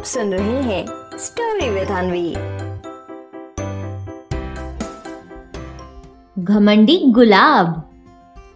आप सुन रहे हैं स्टोरी विद अनवी घमंडी गुलाब।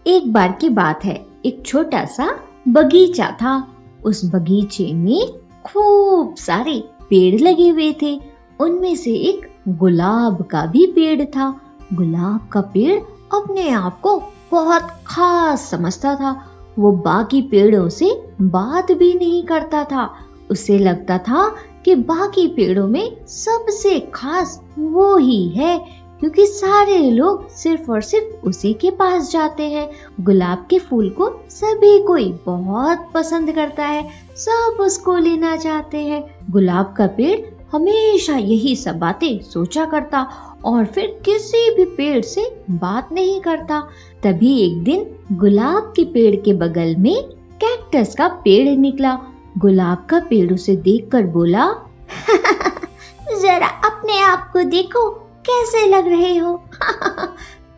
एक बार की बात है, एक छोटा सा बगीचा था। उस बगीचे में खूब सारे पेड़ लगे हुए थे। उनमें से एक गुलाब का भी पेड़ था। गुलाब का पेड़ अपने आप को बहुत खास समझता था। वो बाकी पेड़ों से बात भी नहीं करता था। उसे लगता था कि बाकी पेड़ों में सबसे खास वो ही है, क्योंकि सारे लोग सिर्फ़ और सिर्फ़ उसी के पास जाते हैं। गुलाब के फूल को सभी कोई बहुत पसंद करता है, सब उसको लेना चाहते हैं। गुलाब का पेड़ हमेशा यही सब बातें सोचा करता और फिर किसी भी पेड़ से बात नहीं करता। तभी एक दिन गुलाब के पेड़ के बगल में कैक्टस का पेड़ निकला गुलाब का पेड़ उसे देखकर बोला, जरा अपने आप को देखो, कैसे लग रहे हो?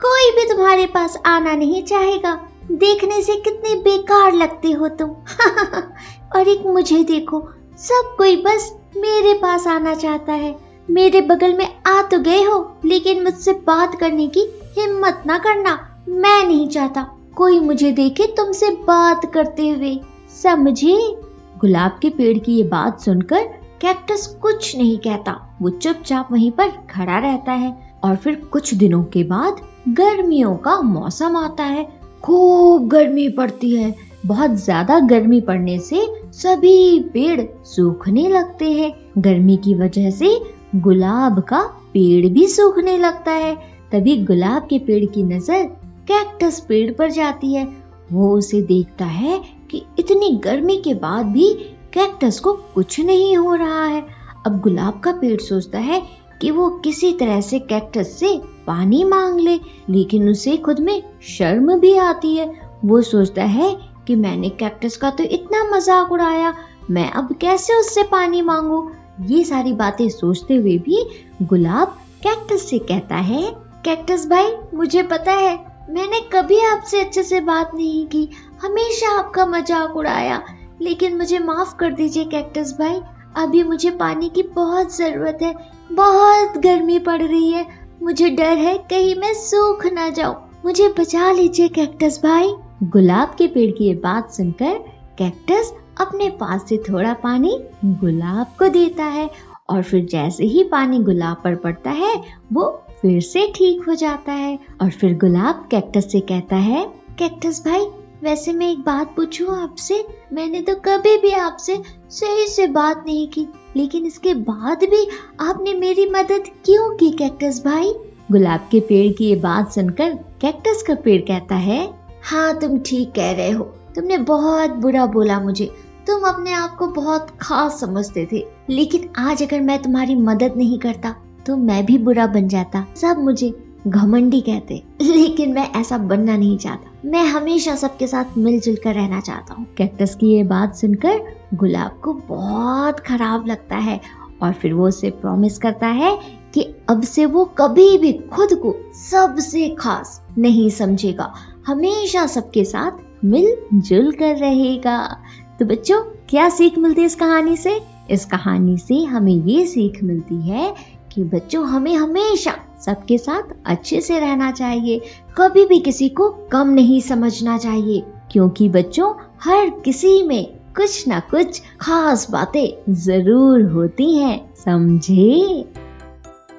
कोई भी तुम्हारे पास आना नहीं चाहेगा। देखने से कितने बेकार लगते हो तुम। और एक मुझे देखो, सब कोई बस मेरे पास आना चाहता है। मेरे बगल में आ तो गए हो, लेकिन मुझसे बात करने की हिम्मत ना करना, मैं नहीं चाहता। कोई मुझे देखे तुमसे बात करते हुए। समझे? गुलाब के पेड़ की ये बात सुनकर कैक्टस कुछ नहीं कहता। वो चुपचाप वहीं पर खड़ा रहता है और फिर कुछ दिनों के बाद गर्मियों का मौसम आता है। खूब गर्मी पड़ती है। बहुत ज़्यादा गर्मी पड़ने से सभी पेड़ सूखने लगते हैं। गर्मी की वजह से गुलाब का पेड़ भी सूखने लगता है। तभी गुलाब के पेड़ की नज़र कैक्टस पेड़ पर जाती है। वो उसे देखता है कि इतनी गर्मी के बाद भी कैक्टस को कुछ नहीं हो रहा है। अब गुलाब का पेड़ सोचता है कि वो किसी तरह से कैक्टस से पानी मांग ले, लेकिन उसे खुद में शर्म भी आती है। वो सोचता है कि मैंने कैक्टस का तो इतना मज़ाक उड़ाया, मैं अब कैसे उससे पानी मांगू? ये सारी बातें सोचते हुए भी गुलाब कैक्टस से कहता है, कैक्टस भाई, मुझे पता है मैंने कभी आपसे अच्छे से बात नहीं की। हमेशा आपका मज़ाक उड़ाया। लेकिन मुझे माफ़ कर दीजिए कैक्टस भाई। अभी मुझे पानी की बहुत ज़रूरत है। बहुत गर्मी पड़ रही है। मुझे डर है कहीं मैं सूख ना जाऊँ। मुझे बचा लीजिए कैक्टस भाई। गुलाब के पेड़ की ये बात सुनकर कैक्टस अपने पास से थोड़ा पानी गुलाब को देता है। और फिर जैसे ही पानी गुलाब पर पड़ता है, वो फिर से ठीक हो जाता है और फिर गुलाब कैक्टस से कहता है कैक्टस भाई, वैसे मैं एक बात पूछूँ आपसे? मैंने तो कभी भी आपसे सही से बात नहीं की, लेकिन इसके बाद भी आपने मेरी मदद क्यों की कैक्टस भाई? गुलाब के पेड़ की ये बात सुनकर कैक्टस का पेड़ कहता है हाँ तुम ठीक कह रहे हो। तुमने बहुत बुरा बोला मुझे। तुम अपने आप को बहुत खास समझते थे। लेकिन आज अगर मैं तुम्हारी मदद नहीं करता तो मैं भी बुरा बन जाता। सब मुझे घमंडी कहते। लेकिन मैं ऐसा बनना नहीं चाहता। मैं हमेशा सबके साथ मिलजुल कर रहना चाहता हूँ। कैक्टस की ये बात सुनकर गुलाब को बहुत खराब लगता है और फिर वो उसे प्रॉमिस करता है कि अब से वो कभी भी खुद को सबसे खास नहीं समझेगा। हमेशा सबके साथ मिलजुल कर रहेगा। तो बच्चों, क्या सीख मिलती है इस कहानी से? इस कहानी से हमें ये सीख मिलती है कि बच्चों, हमें हमेशा सबके साथ अच्छे से रहना चाहिए। कभी भी किसी को कम नहीं समझना चाहिए, क्योंकि बच्चों, हर किसी में कुछ ना कुछ खास बातें ज़रूर होती हैं, समझे?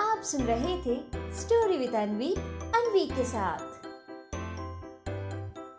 आप सुन रहे थे स्टोरी विद अनवी अनवी के साथ।